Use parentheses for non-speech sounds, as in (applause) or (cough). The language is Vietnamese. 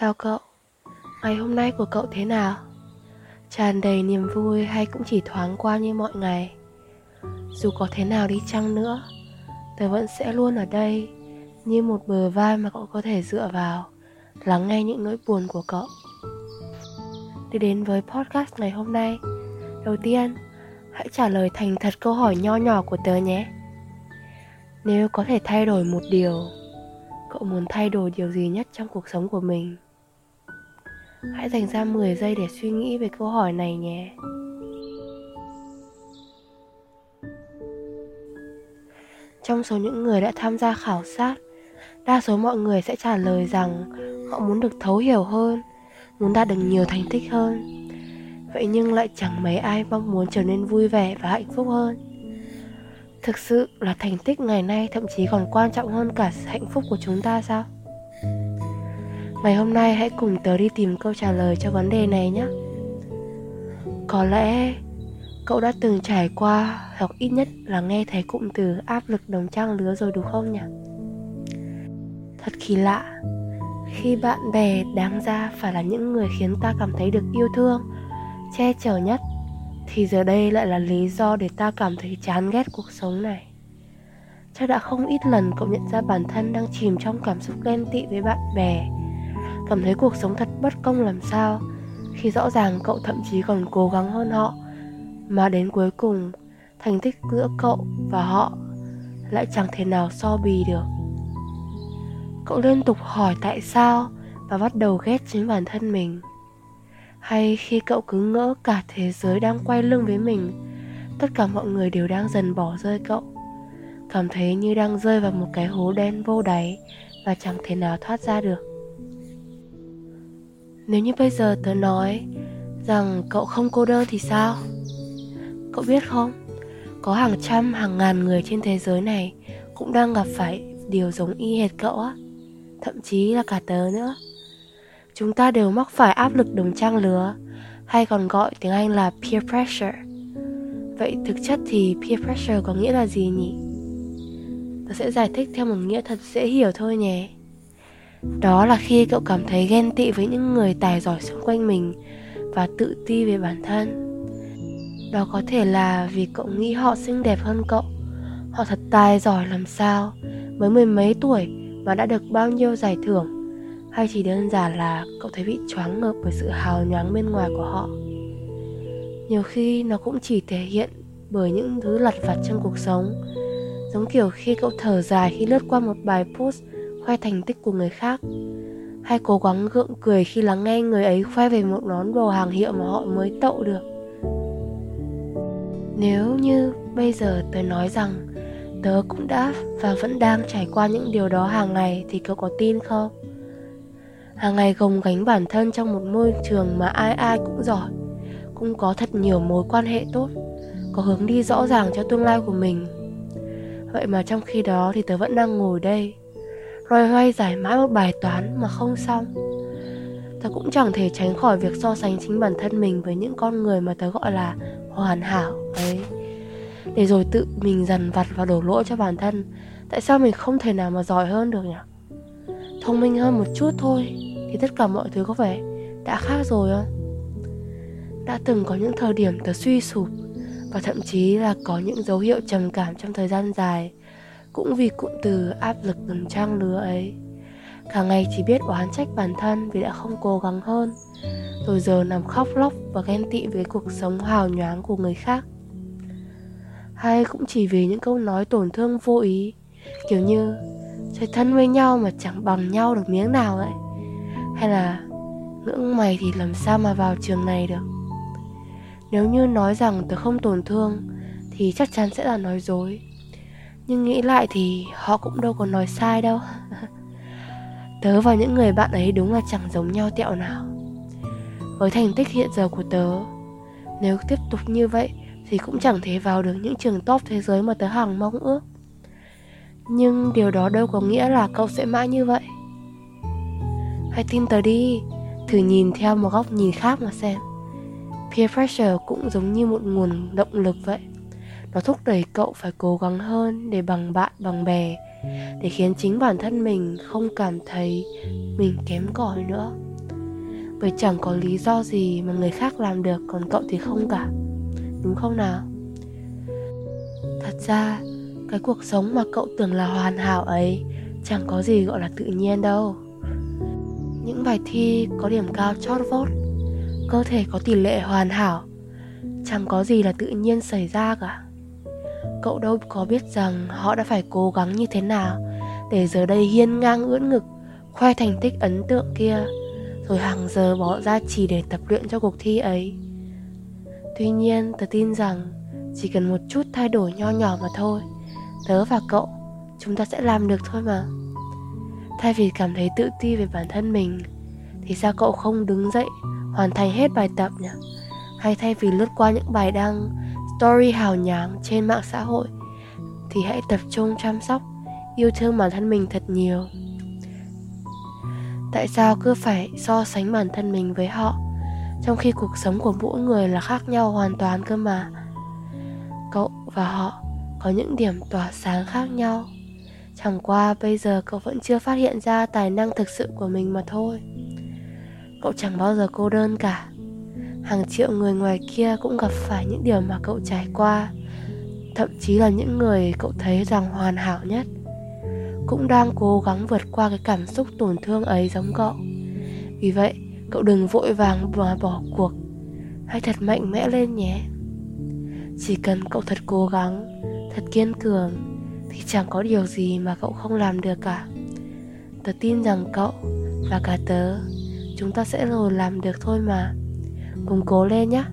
Chào cậu, ngày hôm nay của cậu thế nào? Tràn đầy niềm vui hay cũng chỉ thoáng qua như mọi ngày? Dù có thế nào đi chăng nữa, tớ vẫn sẽ luôn ở đây như một bờ vai mà cậu có thể dựa vào, lắng nghe những nỗi buồn của cậu. Đi đến với podcast ngày hôm nay, đầu tiên, hãy trả lời thành thật câu hỏi nho nhỏ của tớ nhé. Nếu có thể thay đổi một điều, cậu muốn thay đổi điều gì nhất trong cuộc sống của mình? Hãy dành ra 10 giây để suy nghĩ về câu hỏi này nhé. Trong số những người đã tham gia khảo sát, đa số mọi người sẽ trả lời rằng họ muốn được thấu hiểu hơn, muốn đạt được nhiều thành tích hơn. Vậy nhưng lại chẳng mấy ai mong muốn trở nên vui vẻ và hạnh phúc hơn. Thực sự là thành tích ngày nay thậm chí còn quan trọng hơn cả hạnh phúc của chúng ta sao? Ngày hôm nay hãy cùng tớ đi tìm câu trả lời cho vấn đề này nhé. Có lẽ cậu đã từng trải qua hoặc ít nhất là nghe thấy cụm từ áp lực đồng trang lứa rồi đúng không nhỉ? Thật kỳ lạ, khi bạn bè đáng ra phải là những người khiến ta cảm thấy được yêu thương, che chở nhất thì giờ đây lại là lý do để ta cảm thấy chán ghét cuộc sống này. Chắc đã không ít lần cậu nhận ra bản thân đang chìm trong cảm xúc ghen tị với bạn bè cảm thấy cuộc sống thật bất công làm sao, khi rõ ràng cậu thậm chí còn cố gắng hơn họ. Mà đến cuối cùng, thành tích giữa cậu và họ lại chẳng thể nào so bì được. Cậu liên tục hỏi tại sao và bắt đầu ghét chính bản thân mình. Hay khi cậu cứ ngỡ cả thế giới đang quay lưng với mình, tất cả mọi người đều đang dần bỏ rơi cậu. Cảm thấy như đang rơi vào một cái hố đen vô đáy và chẳng thể nào thoát ra được nếu như bây giờ tớ nói rằng cậu không cô đơn thì sao? Cậu biết không? Có hàng trăm, hàng ngàn người trên thế giới này cũng đang gặp phải điều giống y hệt cậu á. Thậm chí là cả tớ nữa. Chúng ta đều mắc phải áp lực đồng trang lứa, hay còn gọi tiếng Anh là peer pressure. Vậy thực chất thì peer pressure có nghĩa là gì nhỉ? Tớ sẽ giải thích theo một nghĩa thật dễ hiểu thôi nhé. Đó là khi cậu cảm thấy ghen tị với những người tài giỏi xung quanh mình và tự ti về bản thân. Đó có thể là vì cậu nghĩ họ xinh đẹp hơn cậu. Họ thật tài giỏi làm sao, mới mười mấy tuổi mà đã được bao nhiêu giải thưởng hay chỉ đơn giản là cậu thấy bị choáng ngợp bởi sự hào nhoáng bên ngoài của họ. Nhiều khi nó cũng chỉ thể hiện bởi những thứ lặt vặt trong cuộc sống Giống kiểu khi cậu thở dài khi lướt qua một bài post khoe thành tích của người khác. Hay cố gắng gượng cười khi lắng nghe người ấy khoe về một món đồ hàng hiệu mà họ mới tậu được. Nếu như bây giờ tớ nói rằng tớ cũng đã và vẫn đang trải qua những điều đó hàng ngày thì cậu có tin không? Hàng ngày gồng gánh bản thân trong một môi trường mà ai ai cũng giỏi, cũng có thật nhiều mối quan hệ tốt, có hướng đi rõ ràng cho tương lai của mình. Vậy mà trong khi đó thì tớ vẫn đang ngồi đây loay hoay giải mãi một bài toán mà không xong. Tớ cũng chẳng thể tránh khỏi việc so sánh chính bản thân mình với những con người mà tớ gọi là hoàn hảo, ấy. Để rồi tự mình dằn vặt và đổ lỗi cho bản thân, tại sao mình không thể nào mà giỏi hơn được nhỉ? Thông minh hơn một chút thôi, thì tất cả mọi thứ có vẻ đã khác rồi không đã từng có những thời điểm tớ suy sụp, và thậm chí là có những dấu hiệu trầm cảm trong thời gian dài cũng vì cụm từ áp lực từng trang lứa ấy. Cả ngày chỉ biết oán trách bản thân vì đã không cố gắng hơn. Rồi giờ nằm khóc lóc và ghen tị với cuộc sống hào nhoáng của người khác. Hay cũng chỉ vì những câu nói tổn thương vô ý, kiểu như, chơi thân với nhau mà chẳng bằng nhau được miếng nào vậy hay là, ngưỡng mày thì làm sao mà vào trường này được? Nếu như nói rằng tớ không tổn thương, thì chắc chắn sẽ là nói dối nhưng nghĩ lại thì họ cũng đâu có nói sai đâu. (laughs) Tớ và những người bạn ấy đúng là chẳng giống nhau tẹo nào. Với thành tích hiện giờ của tớ, nếu tiếp tục như vậy thì cũng chẳng thể vào được những trường top thế giới mà tớ hằng mong ước. Nhưng điều đó đâu có nghĩa là cậu sẽ mãi như vậy. Hãy tin tớ đi, thử nhìn theo một góc nhìn khác mà xem. Peer pressure cũng giống như một nguồn động lực vậy nó thúc đẩy cậu phải cố gắng hơn để bằng bạn, bằng bè, để khiến chính bản thân mình không cảm thấy mình kém cỏi nữa. Bởi chẳng có lý do gì mà người khác làm được, còn cậu thì không cả. Đúng không nào? Thật ra, cái cuộc sống mà cậu tưởng là hoàn hảo ấy chẳng có gì gọi là tự nhiên đâu. Những bài thi có điểm cao chót vót, cơ thể có tỷ lệ hoàn hảo, chẳng có gì là tự nhiên xảy ra cả cậu đâu có biết rằng họ đã phải cố gắng như thế nào để giờ đây hiên ngang ưỡn ngực, khoe thành tích ấn tượng kia, rồi hàng giờ bỏ ra chỉ để tập luyện cho cuộc thi ấy. Tuy nhiên, tớ tin rằng chỉ cần một chút thay đổi nho nhỏ mà thôi, tớ và cậu, chúng ta sẽ làm được thôi mà. Thay vì cảm thấy tự ti về bản thân mình, thì sao cậu không đứng dậy, hoàn thành hết bài tập nhỉ? Hay thay vì lướt qua những bài đăng story hào nhoáng trên mạng xã hội, thì hãy tập trung chăm sóc, yêu thương bản thân mình thật nhiều. Tại sao cứ phải so sánh bản thân mình với họ, trong khi cuộc sống của mỗi người là khác nhau hoàn toàn cơ mà? Cậu và họ có những điểm tỏa sáng khác nhau. Chẳng qua bây giờ cậu vẫn chưa phát hiện ra tài năng thực sự của mình mà thôi. Cậu chẳng bao giờ cô đơn cả hàng triệu người ngoài kia cũng gặp phải những điều mà cậu trải qua, thậm chí là những người cậu thấy rằng hoàn hảo nhất. Cũng đang cố gắng vượt qua cái cảm xúc tổn thương ấy giống cậu. Vì vậy, cậu đừng vội vàng mà bỏ cuộc. Hãy thật mạnh mẽ lên nhé. Chỉ cần cậu thật cố gắng, thật kiên cường, thì chẳng có điều gì mà cậu không làm được cả. Tớ tin rằng cậu và cả tớ, chúng ta sẽ rồi làm được thôi mà cùng cố lên nhé